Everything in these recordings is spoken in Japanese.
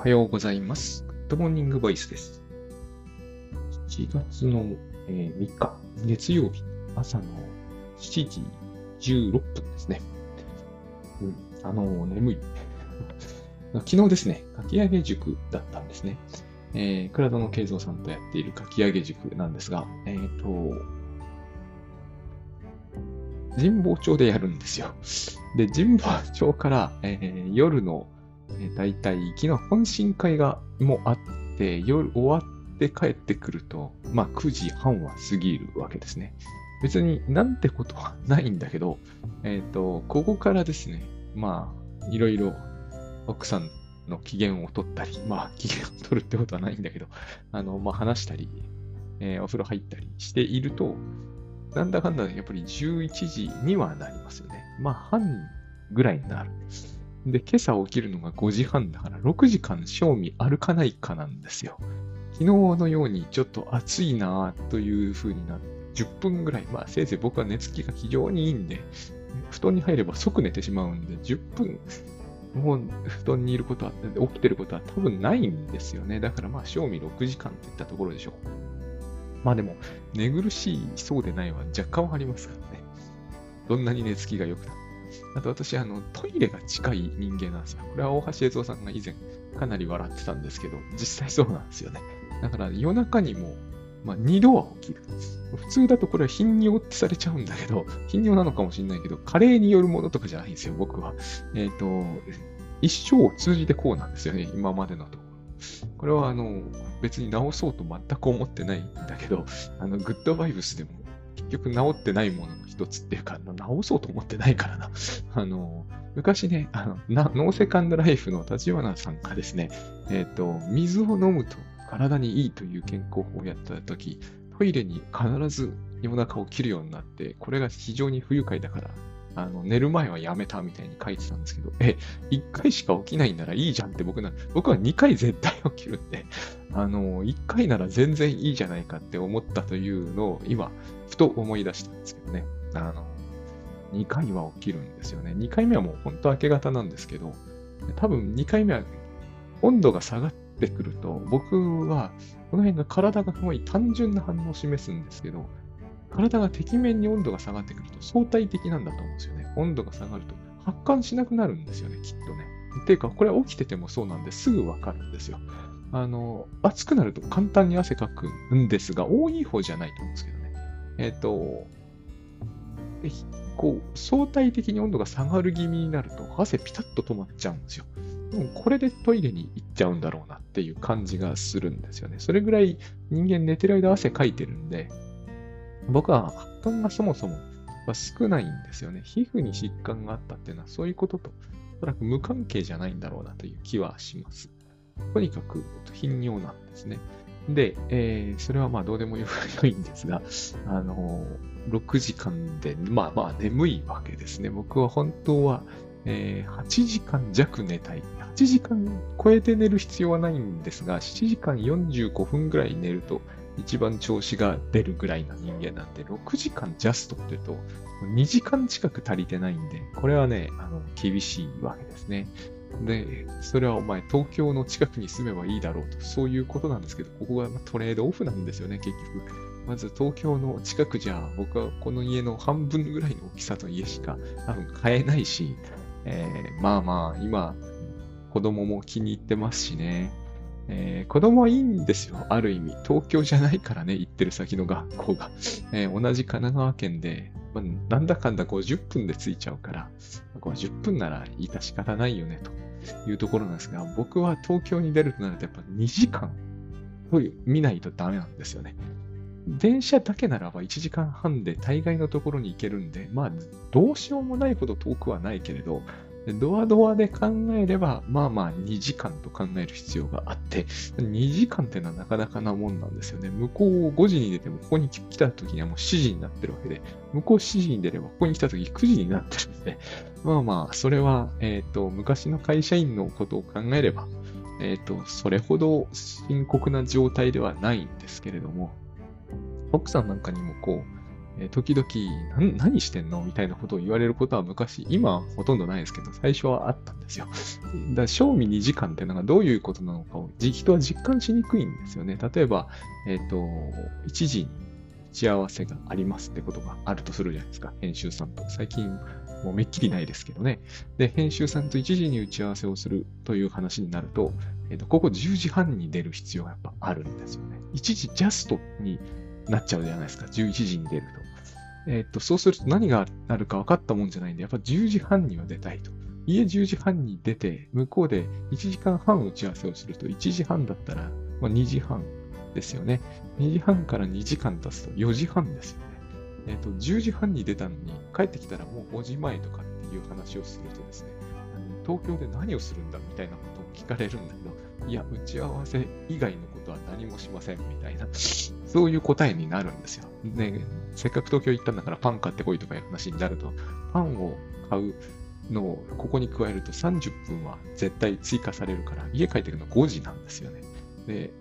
はようございます。 Good Morning Voice です。7月の、えー3日、月曜日、朝の7時16分ですね。うん、あのー眠い。昨日ですね、書き上げ塾だったんですね。えー、倉田の慶三さんとやっている書き上げ塾なんですが、えっ、と、神保町でやるんですよ。で、神保町から、えー夜の、大体、昨日懇親会がもあって、夜終わって帰ってくると、まあ9時半は過ぎるわけですね。別になんてことはないんだけど、えっ、と、ここからですね、まあ、いろいろ奥さんの機嫌を取ったり、まあ、機嫌を取るってことはないんだけど、あの、まあ、話したり、えーお風呂入ったりしていると、なんだかんだやっぱり11時にはなりますよね。まあ、半ぐらいになる。で、で今朝起きるのが5時半だから、6時間賞味歩かないかなんですよ。昨日のようにちょっと暑いなという風になって、10分ぐらい、まあ、せいぜい僕は寝つきが非常にいいんで、布団に入れば即寝てしまうんで、10分、もう布団にいることは、起きてることは多分ないんですよね。だからまあ、賞味6時間といったところでしょう。まあでも、寝苦しいそうでないは若干はありますからね。どんなに寝つきが良くなる。あと私、あの、トイレが近い人間なんですよ。これは大橋悦夫さんが以前かなり笑ってたんですけど、実際そうなんですよね。だから夜中にも、まあ、2度は起きる。普通だとこれは頻尿ってされちゃうんだけど、頻尿なのかもしれないけど、加齢によるものとかじゃないんですよ、僕は。えっ、と、一生を通じてこうなんですよね、今までのところ。これはあの、別に治そうと全く思ってないんだけど、あの、グッドバイブスでも結局治ってないものの一つっていうか、治そうと思ってないからな。あの、昔ね、あの、ノーセカンドライフの立花さんがですね、えっ、と、水を飲むと体にいいという健康法をやった時、トイレに必ず夜中起きるようになって、これが非常に不愉快だから、あの、寝る前はやめたみたいに書いてたんですけど、え、1回しか起きないならいいじゃんって僕な、僕は2回絶対起きるんで、あの、1回なら全然いいじゃないかって思ったというのを今、ふと思い出したんですけどね。あの、2回は起きるんですよね。2回目はもう本当明け方なんですけど、多分2回目は温度が下がってくると、僕はこの辺が体がすごい単純な反応を示すんですけど、体が適面に温度が下がってくると相対的なんだと思うんですよね。温度が下がると発汗しなくなるんですよね、きっとね。っていうか、これは起きててもそうなんですぐわかるんですよ。あの、暑くなると簡単に汗かくんですが、多い方じゃないと思うんですけどね。えっ、と、こう、相対的に温度が下がる気味になると、汗ピタッと止まっちゃうんですよ。でもこれでトイレに行っちゃうんだろうなっていう感じがするんですよね。それぐらい人間寝てる間汗かいてるんで、僕は発汗がそもそも少ないんですよね。皮膚に疾患があったっていうのはそういうことと、おそらく無関係じゃないんだろうなという気はします。とにかく頻尿なんですね。で、えーそれはまあどうでもよいんですが、あのー、6時間で、まあまあ眠いわけですね。僕は本当は、えー8時間弱寝たい。8時間超えて寝る必要はないんですが、7時間45分ぐらい寝ると一番調子が出るぐらいの人間なんで、6時間ジャストっていうと、2時間近く足りてないんで、これはね、あの、厳しいわけですね。で、それはお前東京の近くに住めばいいだろうと、そういうことなんですけど、ここがトレードオフなんですよね、結局。まず東京の近くじゃ、僕はこの家の半分ぐらいの大きさの家しか多分買えないし、えーまあまあ、今、子供も気に入ってますしね。えー子供はいいんですよ、ある意味。東京じゃないからね、行ってる先の学校が。えー同じ神奈川県で、まあなんだかんだ50分で着いちゃうから、50分なら致し方ないよね、というところなんですが、僕は東京に出るとなるとやっぱ2時間を見ないとダメなんですよね。電車だけならば1時間半で大概のところに行けるんで、まあ、どうしようもないほど遠くはないけれど、ドアドアで考えれば、まあまあ2時間と考える必要があって、2時間ってのはなかなかなもんなんですよね。向こう5時に出ても、ここに来た時にはもう7時になってるわけで、向こう7時に出れば、ここに来た時9時になってるんで、まあまあ、それは、えっ、と、昔の会社員のことを考えれば、えっ、と、それほど深刻な状態ではないんですけれども、奥さんなんかにもこう、えー時々何、何してんのみたいなことを言われることは昔、今はほとんどないですけど、最初はあったんですよ。だから賞味2時間っていうのがどういうことなのかをじ人は実感しにくいんですよね。例えば、えっ、と、1時に打ち合わせがありますってことがあるとするじゃないですか。編集さんと。最近、もうめっきりないですけどね。で、編集さんと1時に打ち合わせをするという話になると、えっ、と、ここ10時半に出る必要がやっぱあるんですよね。1時ジャストになっちゃうじゃないですか。11時に出ると。えっ、と、そうすると何があるか分かったもんじゃないんで、やっぱ10時半には出たいと。家10時半に出て、向こうで1時間半打ち合わせをすると、1時半だったら、まあ、2時半ですよね。2時半から2時間経つと4時半ですよね。えっ、と、10時半に出たのに、帰ってきたらもう5時前とかっていう話をするとですね、東京で何をするんだみたいなことを聞かれるんだけど、いや、打ち合わせ以外のことは何もしませんみたいな、そういう答えになるんですよ。ね、せっかく東京行ったんだからパン買ってこいとかいう話になると、パンを買うのをここに加えると30分は絶対追加されるから、家帰ってくるの5時なんですよね。で、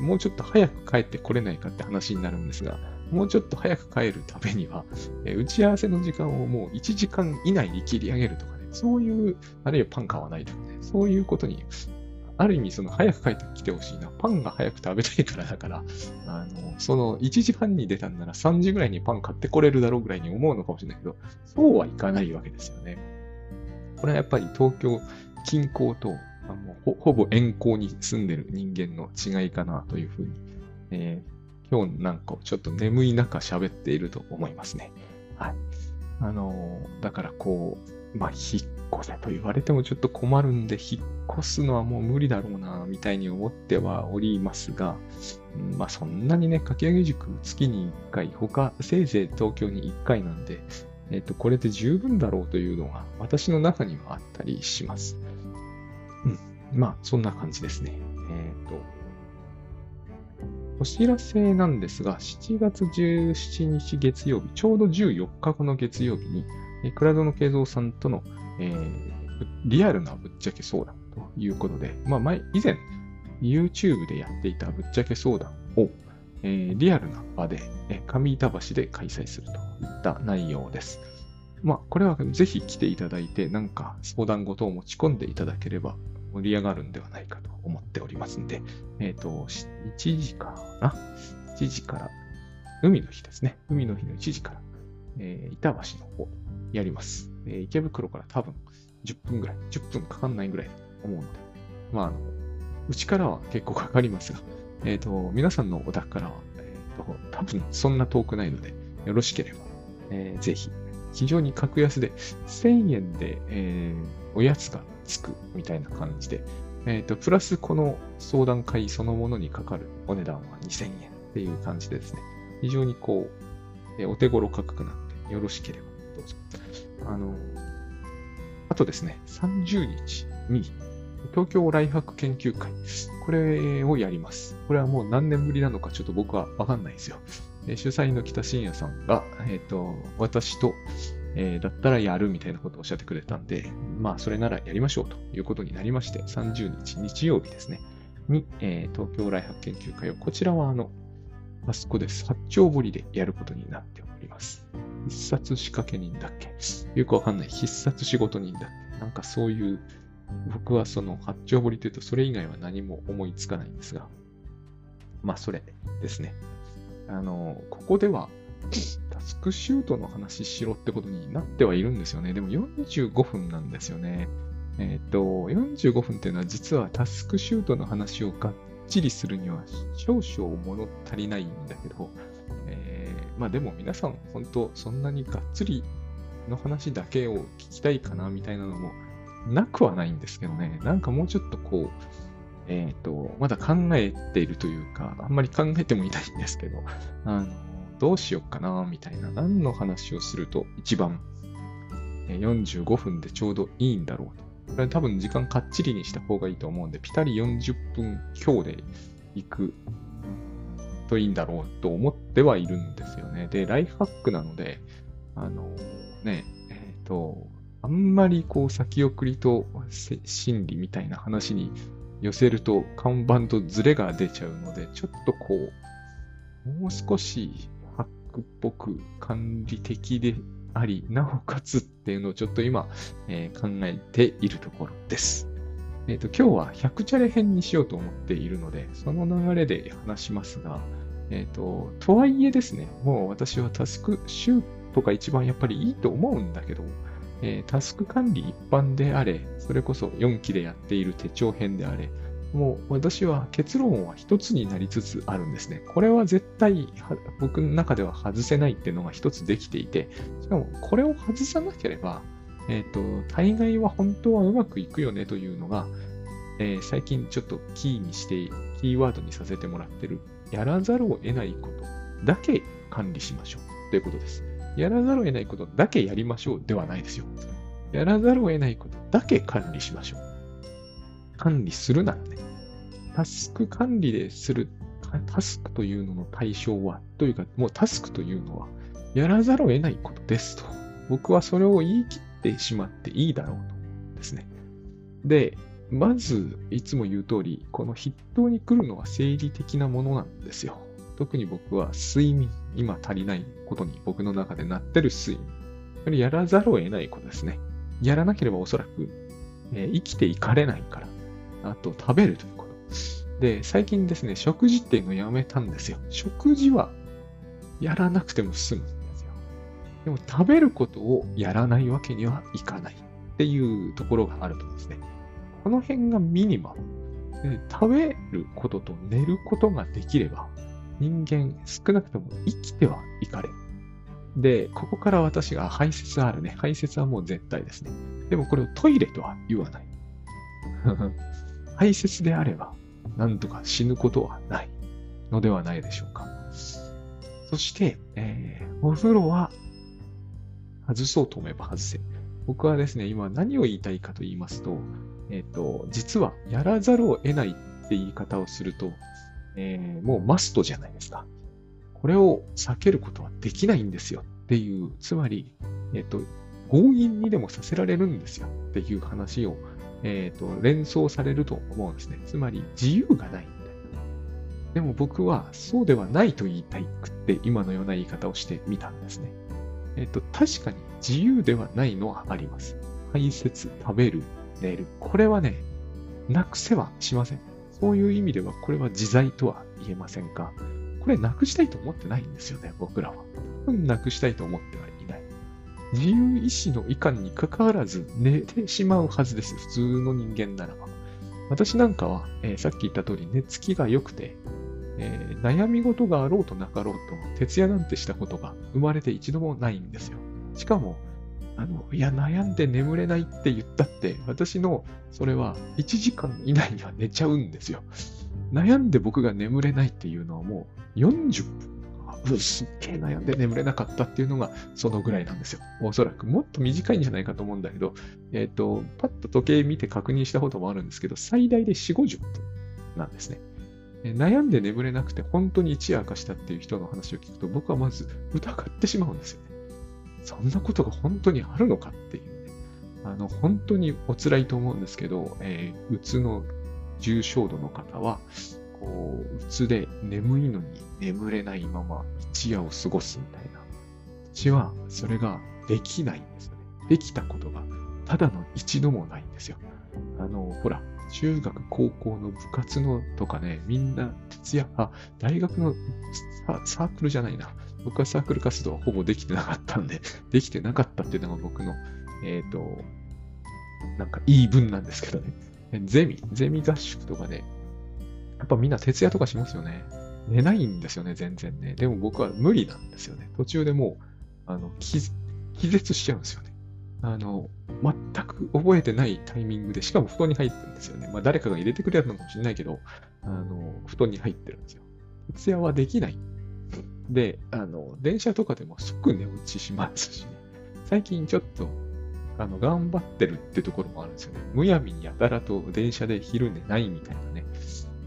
もうちょっと早く帰ってこれないかって話になるんですが、もうちょっと早く帰るためには、え打ち合わせの時間をもう1時間以内に切り上げるとかね、そういう、あるいはパン買わないとかね、そういうことに、ある意味その早く帰ってきてほしいな。パンが早く食べたいからだから、あの、その1時半に出たんなら3時ぐらいにパン買ってこれるだろうぐらいに思うのかもしれないけど、そうはいかないわけですよね。これはやっぱり東京近郊とあのほほぼ遠郊に住んでる人間の違いかなというふうに、えー今日なんかちょっと眠い中喋っていると思いますね。はい。あのだからこう、まあ、引っ越せと言われてもちょっと困るんで、引っ越すのはもう無理だろうな、みたいに思ってはおりますが、まあそんなにね、かき上げ塾月に1回、他、せいぜい東京に1回なんで、えっ、と、これで十分だろうというのが私の中にはあったりします。うん。まあ、そんな感じですね。えっ、と、お知らせなんですが、7月17日月曜日、ちょうど14日後の月曜日に、えー倉園慶三さんとの、えーリアルなぶっちゃけ相談ということで、まあ前、以前、YouTube でやっていたぶっちゃけ相談を、えーリアルな場で、え上板橋で開催するといった内容です。まあ、これはぜひ来ていただいて、なんか相談事を持ち込んでいただければ盛り上がるんではないかと思っておりますんで、えっ、と、1時からかな ?1 時から、海の日ですね。海の日の1時から、えー板橋の方やります。えー池袋から多分10分ぐらい、10分かかんないぐらいだと思うので、まあ、あの、うちからは結構かかりますが、えっ、と、皆さんのお宅からは、えっ、と、多分そんな遠くないので、よろしければ、えーぜひ、非常に格安で、1000円で、えーおやつがつくみたいな感じで、えっ、と、プラスこの相談会そのものにかかるお値段は2000円っていう感じでですね、非常にこう、えーお手頃価格なので、よろしければどうぞ。あの、あとですね、30日に東京ライフハック研究会、これをやります。これはもう何年ぶりなのかちょっと僕はわかんないですよ。主催の北信也さんが、えっ、と、私と、えーだったらやるみたいなことをおっしゃってくれたんで、まあ、それならやりましょうということになりまして、30日、日曜日ですね、に、えー東京ライフハック研究会を、こちらはあの、あそこです。八丁堀でやることになっております。必殺仕掛け人だっけ？よくわかんない。必殺仕事人だっけ？なんかそういう、僕はその八丁堀というとそれ以外は何も思いつかないんですが、まあそれですね。あの、ここではタスクシュートの話しろってことになってはいるんですよね。でも45分なんですよね。えっ、と、45分っていうのは実はタスクシュートの話をがっちりするには少々物足りないんだけど、まあでも皆さん本当そんなにがっつりの話だけを聞きたいかなみたいなのもなくはないんですけどね。なんかもうちょっとこう、えっ、と、まだ考えているというか、あんまり考えてもいないんですけど、あの、どうしようかな、みたいな、何の話をすると一番、45分でちょうどいいんだろうと。これ多分時間かっちりにした方がいいと思うんで、ピタリ40分強で行くといいんだろうと思ってはいるんですよね。で、ライフハックなので、あのね、えっ、と、あんまりこう先送りと心理みたいな話に寄せると看板とズレが出ちゃうので、ちょっとこう、もう少しハックっぽく管理的であり、なおかつっていうのをちょっと今、えー、考えているところです。えっ、ー、と、今日は100チャレ編にしようと思っているので、その流れで話しますが、えっ、ー、と、とはいえですね、もう私はタスクシュートが一番やっぱりいいと思うんだけど、えー、タスク管理一般であれ、それこそ4期でやっている手帳編であれ、もう私は結論は一つになりつつあるんですね。これは絶対僕の中では外せないっていうのが一つできていて、しかもこれを外さなければ、えっ、ー、と、大概は本当はうまくいくよねというのが、えー、最近ちょっとキーにして、キーワードにさせてもらってる、やらざるを得ないことだけ管理しましょうということです。やらざるを得ないことだけやりましょうではないですよ。やらざるを得ないことだけ管理しましょう。管理するならね、タスク管理でする、タスクというのの対象は、というか、もうタスクというのは、やらざるを得ないことですと。僕はそれを言い切ってしまっていいだろうとですね。で、まず、いつも言う通り、この筆頭に来るのは生理的なものなんですよ。特に僕は睡眠、今足りないことに僕の中でなってる睡眠。これやらざるを得ないことですね。やらなければおそらく、えー、生きていかれないから。あと、食べるということ。で、最近ですね、食事っていうのをやめたんですよ。食事はやらなくても済むんですよ。でも食べることをやらないわけにはいかないっていうところがあるとですね。この辺がミニマム。で食べることと寝ることができれば、人間少なくとも生きてはいかれる。で、ここから私が排泄あるね。排泄はもう絶対ですね。でもこれをトイレとは言わない。排泄であれば、なんとか死ぬことはないのではないでしょうか。そして、えー、お風呂は外そうと思えば外せ。僕はですね、今何を言いたいかと言いますと、えっ、ー、と、実はやらざるを得ないって言い方をすると、えー、もうマストじゃないですか。これを避けることはできないんですよっていう、つまり、えっ、ー、と、強引にでもさせられるんですよっていう話を、えっ、と、連想されると思うんですね。つまり、自由がないんだよ。でも僕はそうではないと言いたいくって今のような言い方をしてみたんですね。えっ、と、確かに自由ではないのはあります。排泄、食べる、寝る。これはね、なくせはしません。そういう意味ではこれは自在とは言えませんかこれなくしたいと思ってないんですよね、僕らは。なくしたいと思ってはいない。自由意志の以下に関わらず寝てしまうはずです。普通の人間ならば。私なんかは、えー、さっき言った通り寝つきが良くて、えー、悩み事があろうとなかろうと、徹夜なんてしたことが生まれて一度もないんですよ。しかも、あの、いや、悩んで眠れないって言ったって、私の、それは1時間以内には寝ちゃうんですよ。悩んで僕が眠れないっていうのはもう40分すっげえ悩んで眠れなかったっていうのがそのぐらいなんですよ。おそらくもっと短いんじゃないかと思うんだけど、えっ、ー、と、パッと時計見て確認したこともあるんですけど、最大で4、50分なんですね。悩んで眠れなくて本当に一夜明かしたっていう人の話を聞くと僕はまず疑ってしまうんですよね。そんなことが本当にあるのかっていうね。あの、本当にお辛いと思うんですけど、えー、うつの重症度の方は、こう、うつで眠いのに眠れないまま一夜を過ごすみたいな。私はそれができないんですよね。できたことがただの一度もないんですよ。あの、ほら、中学、高校の部活のとかね、みんな徹夜、あ、大学のサークルじゃないな。僕はサークル活動はほぼできてなかったんで、できてなかったっていうのが僕の、えっ、ー、と、なんか言い分なんですけどね。ゼミ、ゼミ合宿とかね、やっぱみんな徹夜とかしますよね。寝ないんですよね、全然ね。でも僕は無理なんですよね。途中でもう、あの、気絶しちゃうんですよね。あの、全く覚えてないタイミングで、しかも布団に入ってるんですよね。まあ誰かが入れてくれたのかもしれないけど、あの、布団に入ってるんですよ。徹夜はできないで、あの、電車とかでも即寝落ちしますしね。最近ちょっと、あの、頑張ってるってところもあるんですよね。むやみにやたらと電車で昼寝ないみたいなね、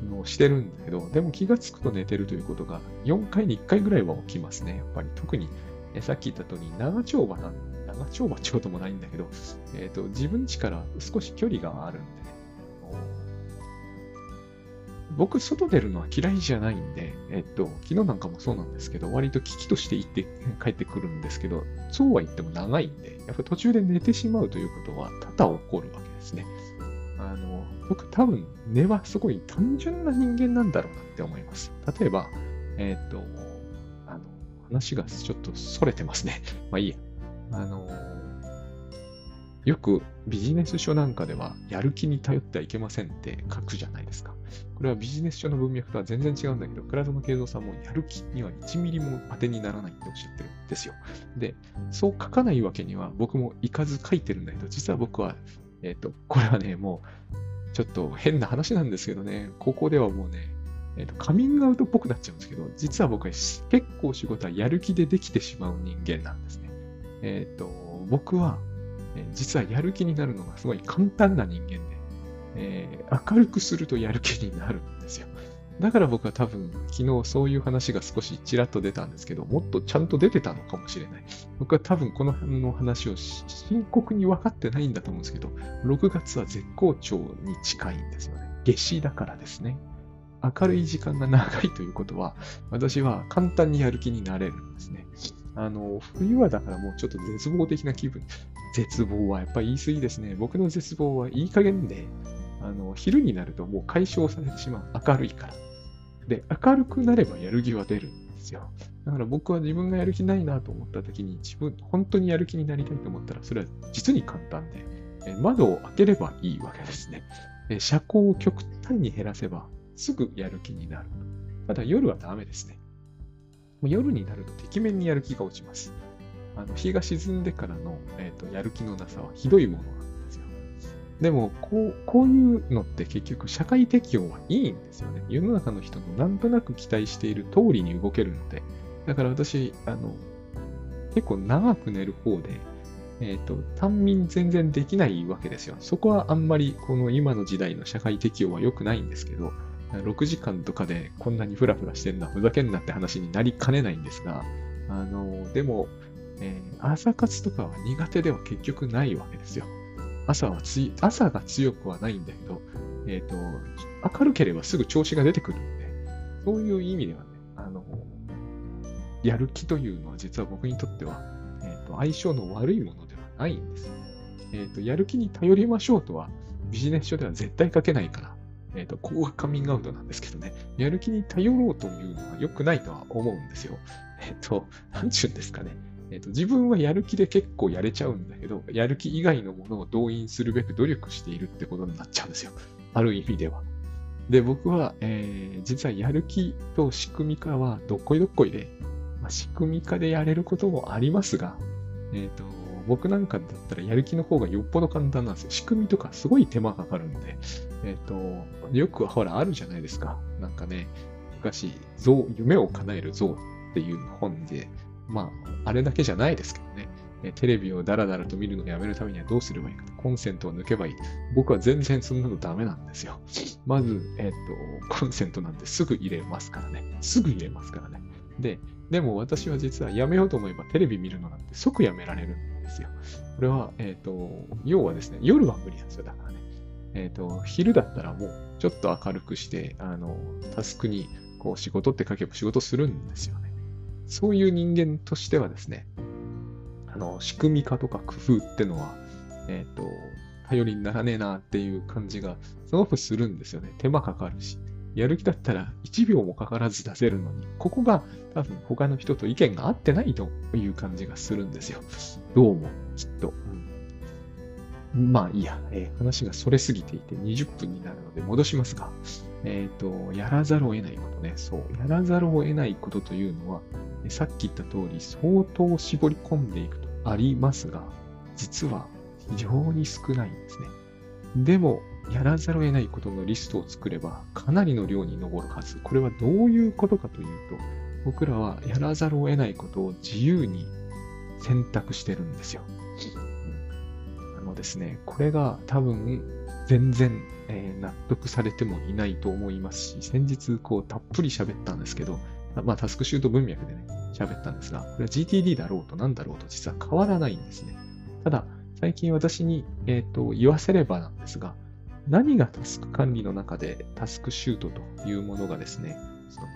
のをしてるんだけど、でも気がつくと寝てるということが4回に1回ぐらいは起きますね。やっぱり特に、えさっき言った通り長丁場なん長丁場ってこともないんだけど、えっ、ー、と、自分家から少し距離があるんでね、僕、外出るのは嫌いじゃないんで、えっと、昨日なんかもそうなんですけど、割と危機として行って帰ってくるんですけど、そうは言っても長いんで、やっぱ途中で寝てしまうということは多々起こるわけですね。あの、僕多分、根はすごい単純な人間なんだろうなって思います。例えば、えっと、あの、話がちょっと逸れてますね。まあいいや。あの、よくビジネス書なんかでは、やる気に頼ってはいけませんって書くじゃないですか。これはビジネス書の文脈とは全然違うんだけど、倉園慶三さんもやる気には1ミリも当てにならないっておっしゃってるんですよ。で、そう書かないわけには僕もいかず書いてるんだけど、実は僕は、えっ、ー、と、これはね、もう、ちょっと変な話なんですけどね、ここではもうね、え、ー、と、カミングアウトっぽくなっちゃうんですけど、実は僕は結構仕事はやる気でできてしまう人間なんですね。えっ、ー、と、僕は、実はやる気になるのがすごい簡単な人間で、えー、明るくするとやる気になるんですよ。だから僕は多分昨日そういう話が少しちらっと出たんですけど、もっとちゃんと出てたのかもしれない。僕は多分この辺の話を深刻に分かってないんだと思うんですけど、6月は絶好調に近いんですよね。夏至だからですね。明るい時間が長いということは、私は簡単にやる気になれるんですね。あの、冬はだからもうちょっと絶望的な気分。絶望はやっぱ言い過ぎですね。僕の絶望はいい加減で、あの、昼になるともう解消されてしまう。明るいから。で、明るくなればやる気は出るんですよ。だから僕は自分がやる気ないなと思った時に、自分、本当にやる気になりたいと思ったら、それは実に簡単で、え窓を開ければいいわけですね。で車高を極端に減らせば、すぐやる気になる。ただ夜はダメですね。もう夜になるとてきめんにやる気が落ちます。あの日が沈んでからの、えーと、やる気のなさはひどいものなんですよ。でもこう、こういうのって結局社会適応はいいんですよね。世の中の人のなんとなく期待している通りに動けるので。だから私、あの、結構長く寝る方で、えっ、ー、と、単眠全然できないわけですよ。そこはあんまりこの今の時代の社会適応は良くないんですけど、6時間とかでこんなにフラフラしてんのはふざけんなって話になりかねないんですが、あの、でも、えー、朝活とかは苦手では結局ないわけですよ。朝はつ朝が強くはないんだけど、えっ、ー、と、明るければすぐ調子が出てくるんで、そういう意味ではね、あの、やる気というのは実は僕にとっては、えーと、相性の悪いものではないんです。えっ、ー、と、やる気に頼りましょうとはビジネス書では絶対書けないから、え、ー、と、ここがカミングアウトなんですけどね、やる気に頼ろうというのは良くないとは思うんですよ。えっ、ー、と、なんちゅうんですかね。えっ、ー、と、自分はやる気で結構やれちゃうんだけど、やる気以外のものを動員するべく努力しているってことになっちゃうんですよ。ある意味では。で、僕は、えー、実はやる気と仕組み化はどっこいどっこいで、まあ、仕組み化でやれることもありますが、えっ、ー、と、僕なんかだったらやる気の方がよっぽど簡単なんですよ。仕組みとかすごい手間かかるんで。えっ、ー、と、よくほらあるじゃないですか。なんかね、昔、像、夢を叶える像っていう本で、まあ、あれだけじゃないですけどね。テレビをダラダラと見るのをやめるためにはどうすればいいか。コンセントを抜けばいい。僕は全然そんなのダメなんですよ。まず、えっ、ー、と、コンセントなんてすぐ入れますからね。すぐ入れますからね。で、でも私は実はやめようと思えばテレビ見るのなんて即やめられるんですよ。これは、えっ、ー、と、要はですね、夜は無理なんですよ。だからね。えっ、ー、と、昼だったらもうちょっと明るくして、あの、タスクにこう仕事って書けば仕事するんですよね。そういう人間としてはですね、あの、仕組み化とか工夫ってのは、えっ、ー、と、頼りにならねえなっていう感じがすごくするんですよね。手間かかるし。やる気だったら1秒もかからず出せるのに、ここが多分他の人と意見が合ってないという感じがするんですよ。どうも、きっと。まあいいや、えー、話がそれすぎていて20分になるので戻しますが、えっ、ー、と、やらざるを得ないことね。そう。やらざるを得ないことというのは、さっき言った通り相当絞り込んでいくとありますが、実は非常に少ないんですね。でも、やらざるを得ないことのリストを作れば、かなりの量に上るはず。これはどういうことかというと、僕らはやらざるを得ないことを自由に選択してるんですよ。あのですね、これが多分全然、えー、納得されてもいないと思いますし、先日こうたっぷり喋ったんですけど、まあタスクシュート文脈でね、喋ったんですが、これは GTD だろうと何だろうと実は変わらないんですね。ただ、最近私に、えーと言わせればなんですが、何がタスク管理の中でタスクシュートというものがですね、その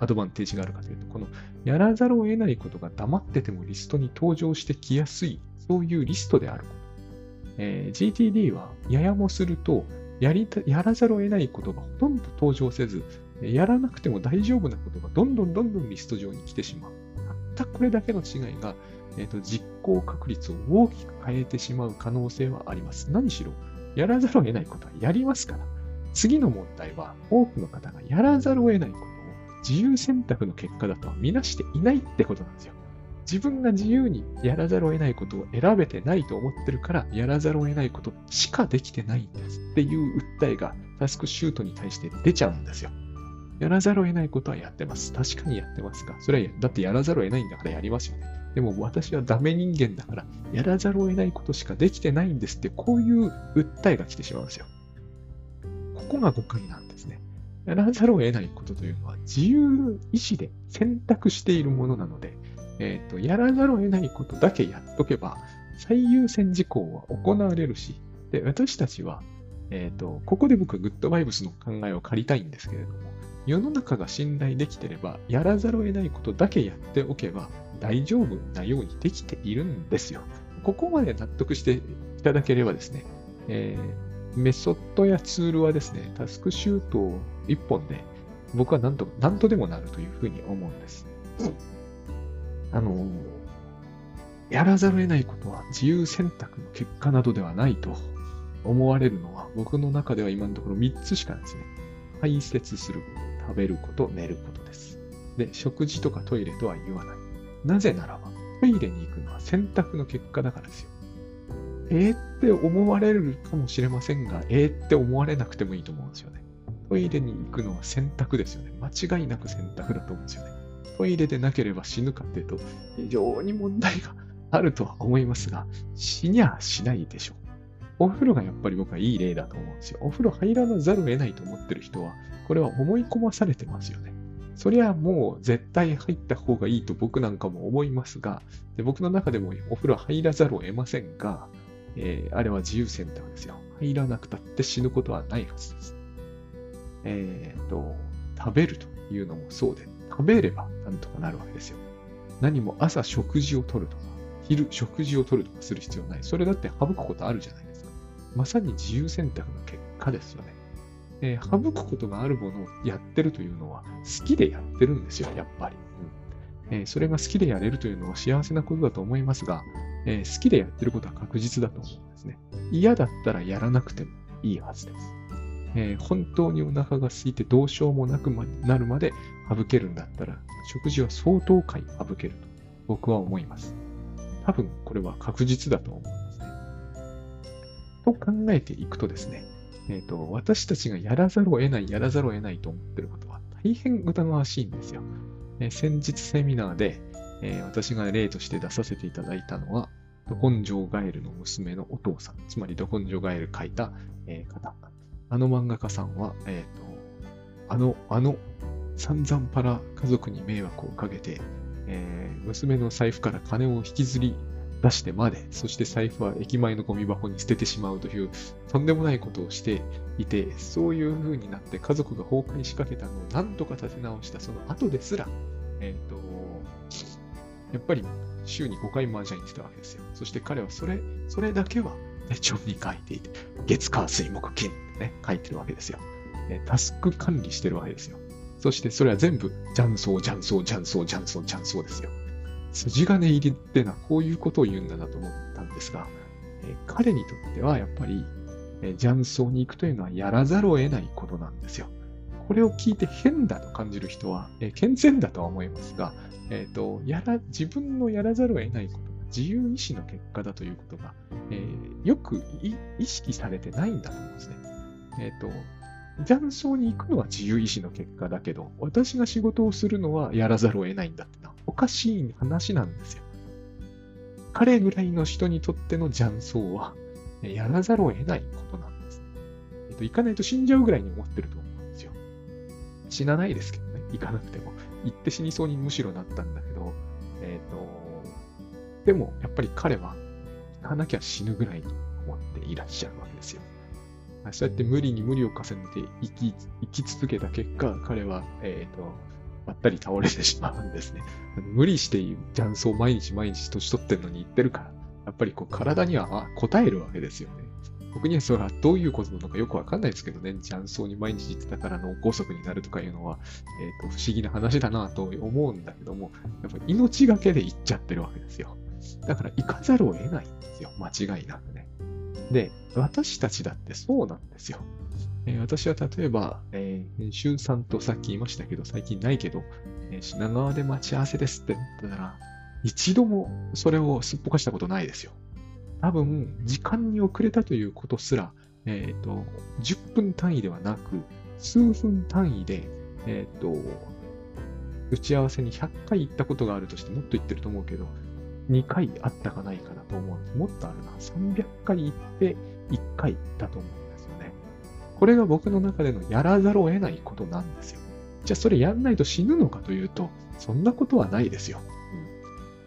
アドバンテージがあるかというと、このやらざるを得ないことが黙っててもリストに登場してきやすい、そういうリストであること。えー、GTD はややもするとやりた、やらざるを得ないことがほとんど登場せず、やらなくても大丈夫なことがどんどんどんどんリスト上に来てしまう。たったこれだけの違いが、えーと、実行確率を大きく変えてしまう可能性はあります。何しろ、やらざるを得ないことはやりますから。次の問題は、多くの方がやらざるを得ないことを自由選択の結果だとは見なしていないってことなんですよ。自分が自由にやらざるを得ないことを選べてないと思ってるから、やらざるを得ないことしかできてないんですっていう訴えがタスクシュートに対して出ちゃうんですよ。やらざるを得ないことはやってます。確かにやってますか。それは、だってやらざるを得ないんだからやりますよね。でも私はダメ人間だから、やらざるを得ないことしかできてないんですって、こういう訴えが来てしまうんですよ。ここが誤解なんですね。やらざるを得ないことというのは自由意志で選択しているものなので、えっ、ー、と、やらざるを得ないことだけやっとけば、最優先事項は行われるし、で、私たちは、えっ、ー、と、ここで僕はグッドバイブスの考えを借りたいんですけれども、世の中が信頼できてれば、やらざるを得ないことだけやっておけば大丈夫なようにできているんですよ。ここまで納得していただければですね、えー、メソッドやツールはですね、タスクシュートを一本で僕は何と何とでもなるというふうに思うんです。あの、やらざるを得ないことは自由選択の結果などではないと思われるのは僕の中では今のところ3つしかですね。排泄すること。食べること、寝ることです。で、食事とかトイレとは言わない。なぜならば、トイレに行くのは選択の結果だからですよ。えーって思われるかもしれませんが、えーって思われなくてもいいと思うんですよね。トイレに行くのは選択ですよね。間違いなく選択だと思うんですよね。トイレでなければ死ぬかっていうと、非常に問題があるとは思いますが、死にゃしないでしょう。お風呂がやっぱり僕はいい例だと思うんですよ。お風呂入らざるを得ないと思ってる人は、これは思い込まされてますよね。そりゃもう絶対入った方がいいと僕なんかも思いますが、で僕の中でもお風呂入らざるを得ませんが、えー、あれは自由選択ですよ。入らなくたって死ぬことはないはずです。えっ、ー、と、食べるというのもそうで、食べればなんとかなるわけですよ。何も朝食事をとるとか、昼食事をとるとかする必要ない。それだって省くことあるじゃないですか。まさに自由選択の結果ですよね。えー、省くことがあるものをやってるというのは好きでやってるんですよ、やっぱり。うんえー、それが好きでやれるというのは幸せなことだと思いますが、えー、好きでやってることは確実だと思うんですね。嫌だったらやらなくてもいいはずです。えー、本当にお腹が空いてどうしようもなくなるまで省けるんだったら、食事は相当回省けると僕は思います。多分これは確実だと思うんですね。と考えていくとですね、え、ー、と、私たちがやらざるを得ない、やらざるを得ないと思ってることは大変疑わしいんですよ。えー、先日セミナーで、えー、私が例として出させていただいたのは、ド根性ガエルの娘のお父さん、つまりド根性ガエル書いた、え方。あの漫画家さんは、えっ、と、あの、あの、散々パラ家族に迷惑をかけて、えー、娘の財布から金を引きずり出してまで、そして財布は駅前のゴミ箱に捨ててしまうという、とんでもないことをしていて、そういう風になって家族が崩壊しかけたのを何とか立て直したその後ですら、えっ、ー、と、やっぱり週に5回麻雀にしてたわけですよ。そして彼はそれ、それだけは手帳に書いていて、月火水木金ってね、書いてるわけですよ。タスク管理してるわけですよ。そしてそれは全部、雀荘、雀荘、雀荘、雀荘、雀荘ですよ。筋金入りってのはこういうことを言うんだなと思ったんですが、え、彼にとってはやっぱり、えー、雀荘に行くというのはやらざるを得ないことなんですよ。これを聞いて変だと感じる人は、え、健全だとは思いますが、えーと、やら自分のやらざるを得ないことが自由意志の結果だということが、えー、よく意識されてないんだと思うんですね。えっ、ー、と、雀荘に行くのは自由意志の結果だけど、私が仕事をするのはやらざるを得ないんだっておかしい話なんですよ。彼ぐらいの人にとっての雀荘は、やらざるを得ないことなんです。えっと、行かないと死んじゃうぐらいに思ってると思うんですよ。死なないですけどね、行かなくても。行って死にそうにむしろなったんだけど、えっ、と、でもやっぱり彼は行かなきゃ死ぬぐらいに思っていらっしゃるわけですよ。そうやって無理に無理を重ねて生き生き続けた結果、彼は、えっ、と、ばったり倒れてしまうんですね。無理して雀荘毎日毎日年取ってんのに言ってるから、やっぱりこう体には応えるわけですよね。僕にはそれはどういうことなのかよくわかんないですけどね、雀荘に毎日行ってたから脳梗塞になるとかいうのは、えっ、ー、と、不思議な話だなと思うんだけども、やっぱ命がけで行っちゃってるわけですよ。だから行かざるを得ないんですよ。間違いなくね。で、私たちだってそうなんですよ。えー、私は例えば、えー、編集さんとさっき言いましたけど、最近ないけど、えー、品川で待ち合わせですって言ったら、一度もそれをすっぽかしたことないですよ。多分、時間に遅れたということすら、えっ、ー、と、10分単位ではなく、数分単位で、えっ、ー、と、打ち合わせに100回行ったことがあるとしてもっと言ってると思うけど、2回あったかないかなと思う。もっとあるな。300回行って1回だと思う。これが僕の中でのやらざるを得ないことなんですよ。じゃあそれやんないと死ぬのかというと、そんなことはないですよ。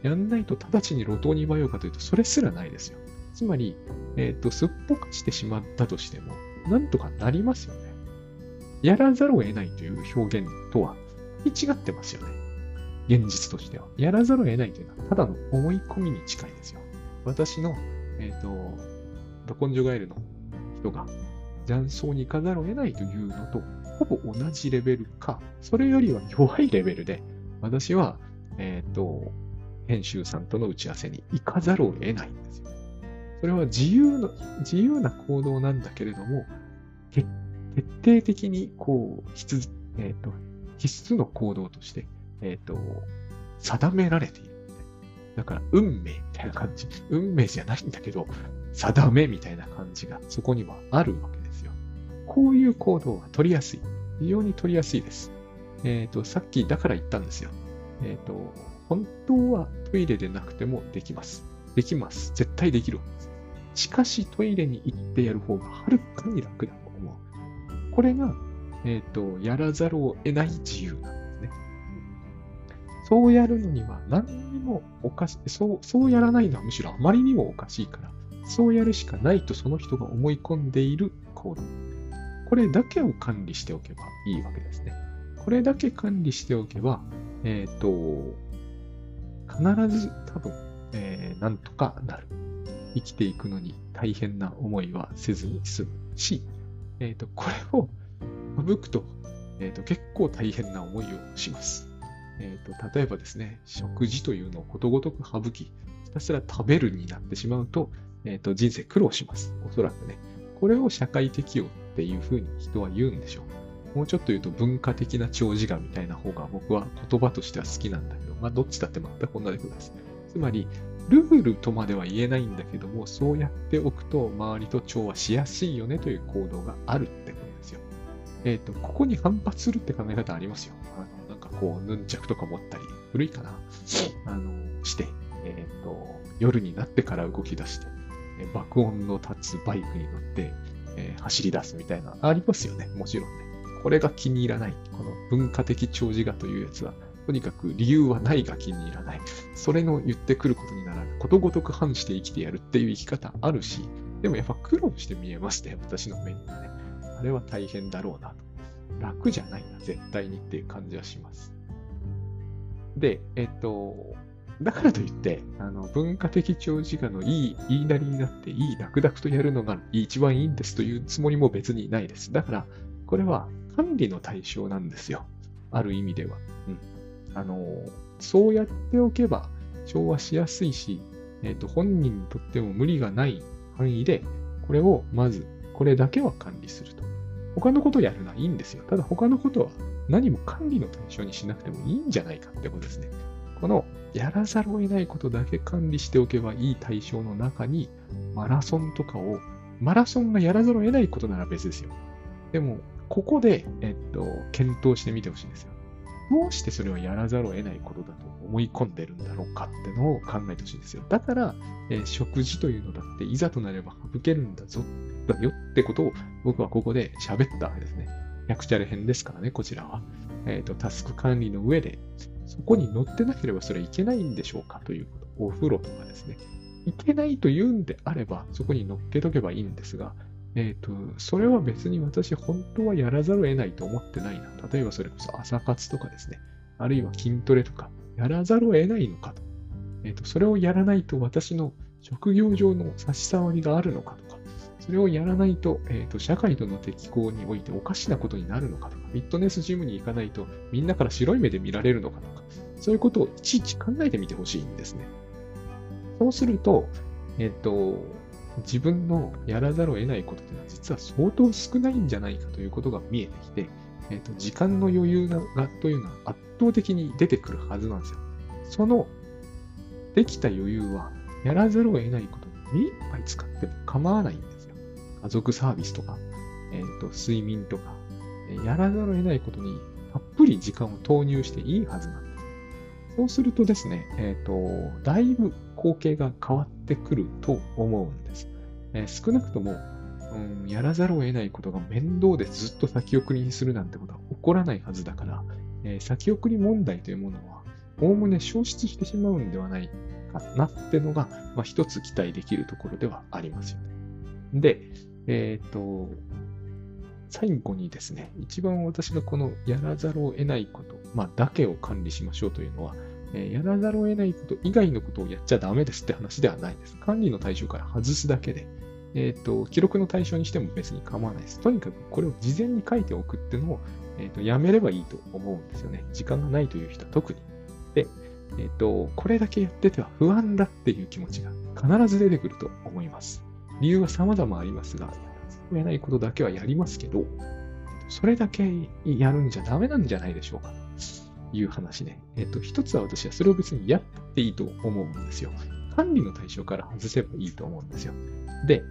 やんないと直ちに路頭に迷うかというと、それすらないですよ。つまり、えっ、ー、と、すっぽかしてしまったとしても、なんとかなりますよね。やらざるを得ないという表現とは、違ってますよね。現実としては。やらざるを得ないというのは、ただの思い込みに近いですよ。私の、えっ、ー、と、ど根性ガエルの人が、雀荘に行かざるを得ないというのと、ほぼ同じレベルか、それよりは弱いレベルで、私は、えっ、ー、と、編集さんとの打ち合わせに行かざるを得ないんですよ。それは自由な、自由な行動なんだけれども、徹底的に、こう、必,、えーと、必須の行動として、えっ、ー、と、定められている。だから、運命みたいな感じ。運命じゃないんだけど、定めみたいな感じがそこにはあるわけ。こういう行動は取りやすい。非常に取りやすいです。えっ、ー、と、さっきだから言ったんですよ。えっ、ー、と、本当はトイレでなくてもできます。できます。絶対できる。しかしトイレに行ってやる方がはるかに楽だと思う。これが、えっ、ー、と、やらざるを得ない自由なんですね。そうやるのには何にもおかしい、そう、そうやらないのはむしろあまりにもおかしいから、そうやるしかないとその人が思い込んでいる行動。これだけを管理しておけばいいわけですね。これだけ管理しておけば、えっ、ー、と、必ず多分、えー、なんとかなる。生きていくのに大変な思いはせずに済むし、えっ、ー、と、これを省くと、えっ、ー、と、結構大変な思いをします。えっ、ー、と、例えばですね、食事というのをことごとく省き、ひたすら食べるになってしまうと、えっ、と、人生苦労します。おそらくね。これを社会適応っていうふうに人は言うんでしょう。もうちょっと言うと文化的な長寿画みたいな方が僕は言葉としては好きなんだけど、まあどっちだって全く同じことです。つまり、ルールとまでは言えないんだけども、そうやっておくと周りと調和しやすいよねという行動があるってことですよ。えっ、ー、と、ここに反発するって考え方ありますよ。あの、なんかこう、ヌンチャクとか持ったり、古いかなあの、して、えっ、ー、と、夜になってから動き出して、爆音の立つバイクに乗って、えー、走り出すみたいな、ありますよね。もちろんね。これが気に入らない。この文化的長寿画というやつは、とにかく理由はないが気に入らない。それの言ってくることにならない。ことごとく反して生きてやるっていう生き方あるし、でもやっぱ苦労して見えましたよ、私の目にはね。あれは大変だろうなと。楽じゃないな、絶対にっていう感じはします。で、えっと、だからといって、あの文化的長寿画のいい言いなりになって、いい楽々とやるのが一番いいんですというつもりも別にないです。だから、これは管理の対象なんですよ。ある意味では。うん。あの、そうやっておけば調和しやすいし、え、ー、と、本人にとっても無理がない範囲で、これをまず、これだけは管理すると。他のことやるのはいいんですよ。ただ他のことは何も管理の対象にしなくてもいいんじゃないかってことですね。このやらざるを得ないことだけ管理しておけばいい対象の中に、マラソンとかを、マラソンがやらざるを得ないことなら別ですよ。でも、ここで、えっと、検討してみてほしいんですよ。どうしてそれをやらざるを得ないことだと思い込んでるんだろうかってのを考えてほしいんですよ。だから、えー、食事というのだっていざとなれば省けるんだぞ、だよってことを僕はここで喋ったわけですね。百チャレ編ですからね、こちらは。えっ、ー、と、タスク管理の上で、そこに乗ってなければそれはいけないんでしょうか？ということ。お風呂とかですね。いけないと言うんであれば、そこに乗っけとけばいいんですが、えっ、と、それは別に私本当はやらざるを得ないと思ってないな。例えばそれこそ朝活とかですね。あるいは筋トレとか、やらざるを得ないのかと。えっ、と、それをやらないと私の職業上の差し障りがあるのかと、それをやらないと、えっ、と、社会との適合においておかしなことになるのかとか、フィットネスジムに行かないとみんなから白い目で見られるのかとか、そういうことをいちいち考えてみてほしいんですね。そうすると、えっ、と、自分のやらざるを得ないことというのは実は相当少ないんじゃないかということが見えてきて、えっ、と、時間の余裕がというのは圧倒的に出てくるはずなんですよ。そのできた余裕はやらざるを得ないことに目いっぱい使っても構わないんです。家族サービスとか、えっ、と、睡眠とか、やらざるを得ないことにたっぷり時間を投入していいはずなんです。そうするとですね、えっ、と、だいぶ光景が変わってくると思うんです。えー少なくとも、うん、やらざるを得ないことが面倒でずっと先送りにするなんてことは起こらないはずだから、えー先送り問題というものは、おおむね消失してしまうんではないかなってのが、まあ、一つ期待できるところではありますよね。で、えっ、と、最後にですね、一番私がこのやらざるを得ないこと、まあ、だけを管理しましょうというのは、えーやらざるを得ないこと以外のことをやっちゃダメですって話ではないです。管理の対象から外すだけで、えっ、と、記録の対象にしても別に構わないです。とにかくこれを事前に書いておくっていうのを、えっ、と、やめればいいと思うんですよね。時間がないという人は特に。で、えっ、と、これだけやってては不安だっていう気持ちが必ず出てくると思います。理由は様々ありますが、やらざるを得ないことだけはやりますけど、それだけやるんじゃダメなんじゃないでしょうか。という話ね。えっ、と、一つは私はそれを別にやっていいと思うんですよ。管理の対象から外せばいいと思うんですよ。で、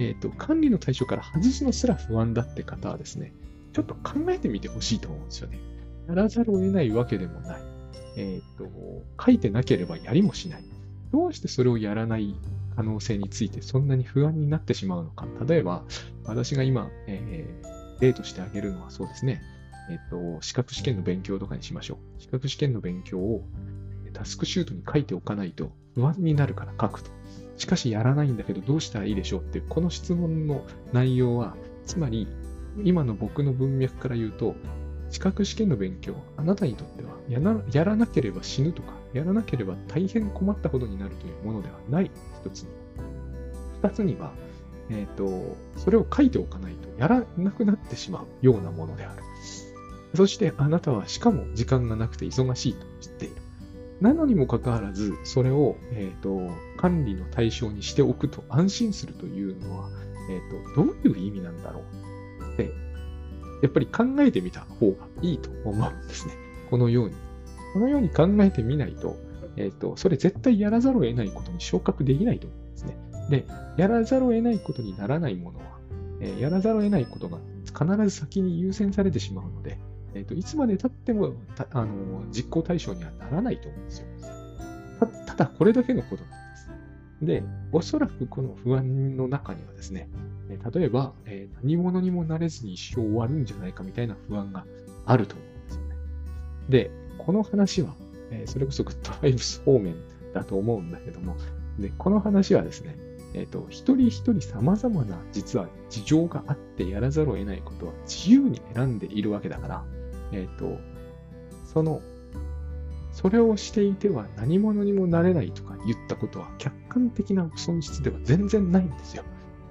えっ、と、管理の対象から外すのすら不安だって方はですね、ちょっと考えてみてほしいと思うんですよね。やらざるを得ないわけでもない。えっ、と、書いてなければやりもしない。どうしてそれをやらない可能性についてそんなに不安になってしまうのか。例えば、私が今、えー例としてあげるのはそうですね。えっ、と、資格試験の勉強とかにしましょう。資格試験の勉強をタスクシュートに書いておかないと不安になるから書くと。しかしやらないんだけどどうしたらいいでしょうってうこの質問の内容は、つまり今の僕の文脈から言うと、資格試験の勉強、あなたにとってはやなやらなければ死ぬとか、やらなければ大変困ったことになるというものではない、一つに。二つには、えっ、と、それを書いておかないとやらなくなってしまうようなものである。そしてあなたはしかも時間がなくて忙しいと知っている。なのにもかかわらず、それを、えっ、と、管理の対象にしておくと安心するというのは、えっ、と、どういう意味なんだろうって、やっぱり考えてみた方がいいと思うんですね。このように。このように考えてみないと、えっ、と、それ絶対やらざるを得ないことに昇格できないと思うんですね。で、やらざるを得ないことにならないものは、えーやらざるを得ないことが必ず先に優先されてしまうので、えっ、と、いつまで経ってもあの実行対象にはならないと思うんですよ。たただ、これだけのことなんで。おそらくこの不安の中にはですね、例えば、えー何者にもなれずに一生終わるんじゃないかみたいな不安があると思うんですよね。で、この話は、えーそれこそグッドバイブス方面だと思うんだけども、で、この話はですね、えっ、と、一人一人様々な実は事情があってやらざるを得ないことは自由に選んでいるわけだから、えっ、と、その、それをしていては何者にもなれないとか言ったことは客観的な損失では全然ないんですよ。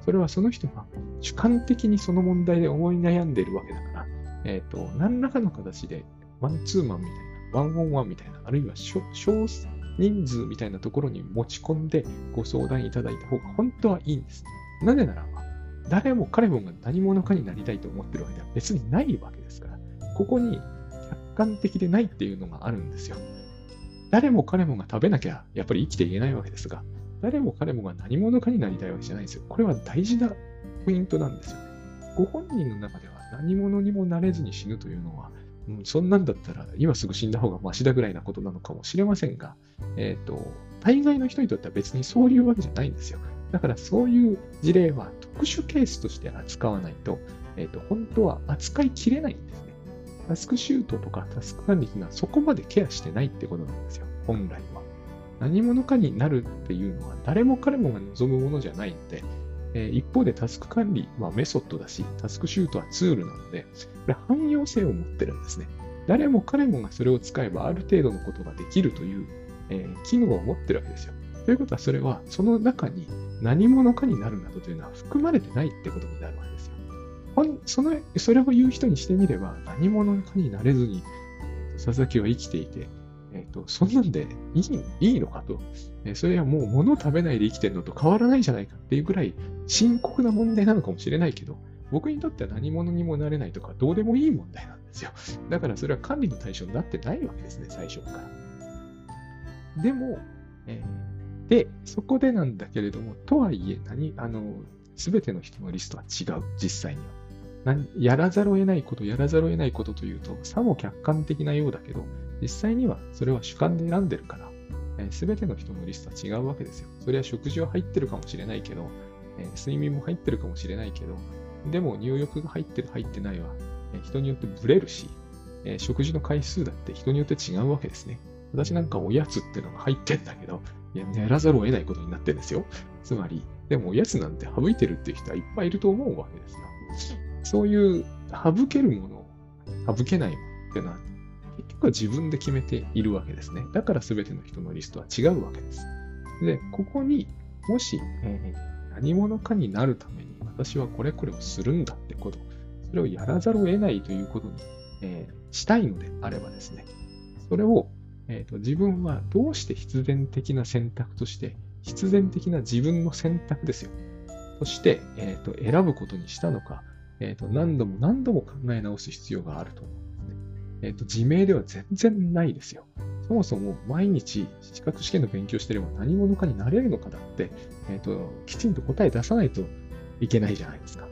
それはその人が主観的にその問題で思い悩んでいるわけだから、えっ、と、何らかの形でワンツーマンみたいな、ワンオンワンみたいな、あるいは少少人数みたいなところに持ち込んでご相談いただいた方が本当はいいんです。なぜならば、誰も彼もが何者かになりたいと思ってるわけでは別にないわけですから、ここに観的でないっていうのがあるんですよ。誰も彼もが食べなきゃやっぱり生きていけないわけですが、誰も彼もが何者かになりたいわけじゃないんですよ。これは大事なポイントなんですよね。ご本人の中では何者にもなれずに死ぬというのは、うん、そんなんだったら今すぐ死んだ方がマシだぐらいなことなのかもしれませんが、えっ、と、大概の人にとっては別にそういうわけじゃないんですよ。だからそういう事例は特殊ケースとして扱わないと、えっ、と、本当は扱いきれないんですね。タスクシュートとかタスク管理っていうのはそこまでケアしてないってことなんですよ。本来は。何者かになるっていうのは誰も彼もが望むものじゃないので、えー一方でタスク管理はメソッドだし、タスクシュートはツールなので、これ汎用性を持ってるんですね。誰も彼もがそれを使えばある程度のことができるという、えー機能を持ってるわけですよ。ということはそれはその中に何者かになるなどというのは含まれてないってことになるわけですよ。ほんそのそれを言う人にしてみれば何者かになれずに佐々木は生きていて、えーと、そんなんでいいいいのかと、えーそれはもう物を食べないで生きてるのと変わらないじゃないかっていうぐらい深刻な問題なのかもしれないけど、僕にとっては何者にもなれないとかどうでもいい問題なんですよ。だからそれは管理の対象になってないわけですね、最初から。でも、えーで、そこでなんだけれども、とはいえ何、あの、すべての人のリストは違う、実際には。やらざるを得ないこと、やらざるを得ないことというと、さも客観的なようだけど、実際にはそれは主観で選んでるから、す、え、べ、ての人のリストは違うわけですよ。それは食事は入ってるかもしれないけど、え睡眠も入ってるかもしれないけど、でも入浴が入ってる、入ってないは、え人によってブレるし、え食事の回数だって人によって違うわけですね。私なんかおやつっていうのが入ってんだけど、いや、やらざるを得ないことになってるんですよ。つまり、でもおやつなんて省いてるっていう人はいっぱいいると思うわけですよ。そういう省けるもの、省けないものっていうのは、結局は自分で決めているわけですね。だから全ての人のリストは違うわけです。で、ここにもし、えー何者かになるために私はこれこれをするんだってこと、それをやらざるを得ないということに、えーしたいのであればですね、それを、えーと自分はどうして必然的な選択として、必然的な自分の選択ですよ。として、えーと選ぶことにしたのか、えーと何度も何度も考え直す必要があると思うんですね。えーと自明では全然ないですよ。そもそも毎日資格試験の勉強してれば何者かになれるのかだって、えーときちんと答え出さないといけないじゃないですか。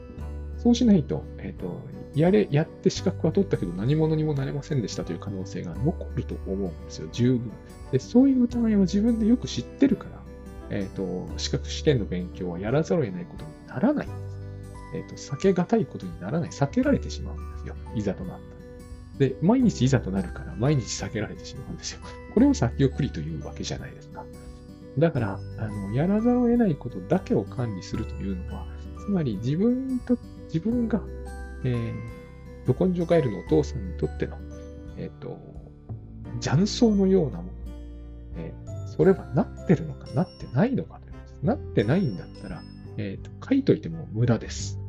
そうしないと、えっ、と、やれ、やって資格は取ったけど何者にもなれませんでしたという可能性が残ると思うんですよ、十分。で、そういう疑いは自分でよく知ってるから、えっ、と、資格試験の勉強はやらざるを得ないことにならないんです。えっ、と、避けがたいことにならない。避けられてしまうんですよ、いざとなった。で、毎日いざとなるから、毎日避けられてしまうんですよ。これを先送りというわけじゃないですか。だから、あの、やらざるを得ないことだけを管理するというのは、つまり自分と、自分が、えー、ど根性ガエルのお父さんにとっての、えっ、と、雀荘のようなもの、えーそれはなってるのかなってないのかということです。なってないんだったら、えっ、と、書いといても無駄です。